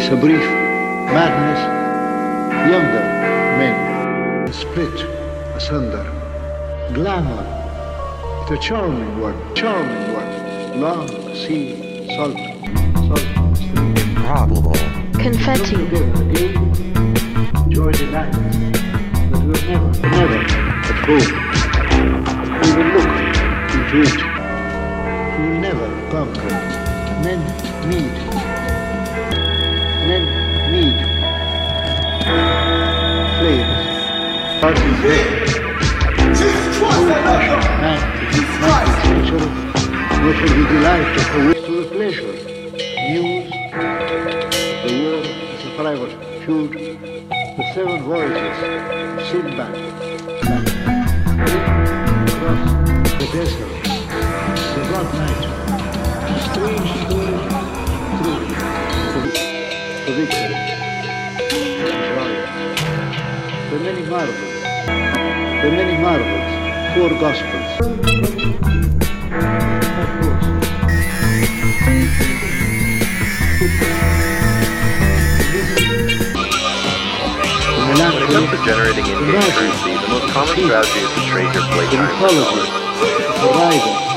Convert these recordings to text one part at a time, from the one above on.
is a brief madness. Younger men split asunder. Glamour is a charming word, charming word. Long sea, salt, salt. Improbable. Confetti. Together enjoy the night. But we'll never, never at home. We will look into it. We will never conquer. Men need. Flames. God is nineteenth century, nor for the delight to the pleasure. News, the war is a private the seven voices, Sinbad, the desert, the dark night, strange marvels, the many marvels, four gospels. Of course. The When it comes to generating in-game currency, the most common strategy is to trade your the playtime for dollars.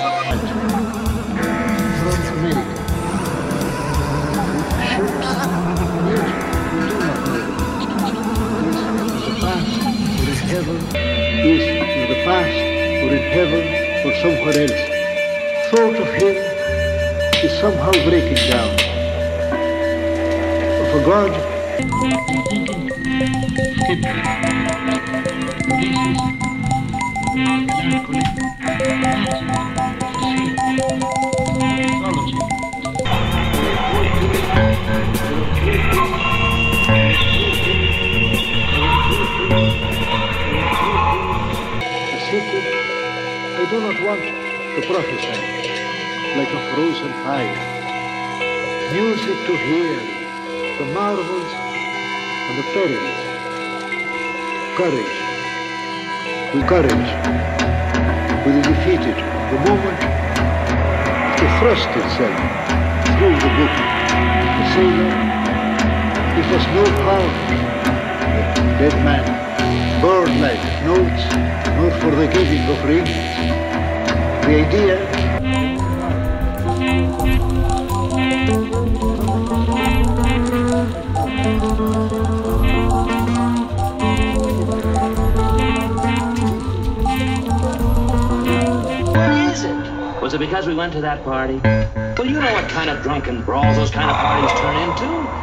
Or else? Thought of him is somehow breaking down. A God A do not want to prophesy like a frozen fire. Music to hear, the marvels and the perils. Courage. With courage. With the defeated. The moment to thrust itself through the book. The sailor, it has no power. The dead man, bird-like notes, nor for the giving of rings. The idea Why it? Was it because we went to that party? Well, you know what kind of drunken brawls those kind of parties turn into.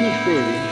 The seafaring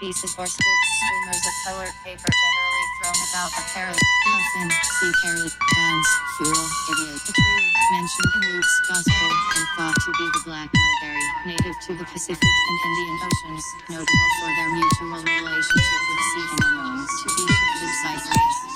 pieces or strips, streamers of colored paper generally thrown about a carrot, puffin, sea carrot, dance, fool, idiot, a tree, mentioned in Luke's gospel, and thought to be the black mulberry, native to the Pacific and Indian Oceans, notable for their mutual relationship with sea animals to each of the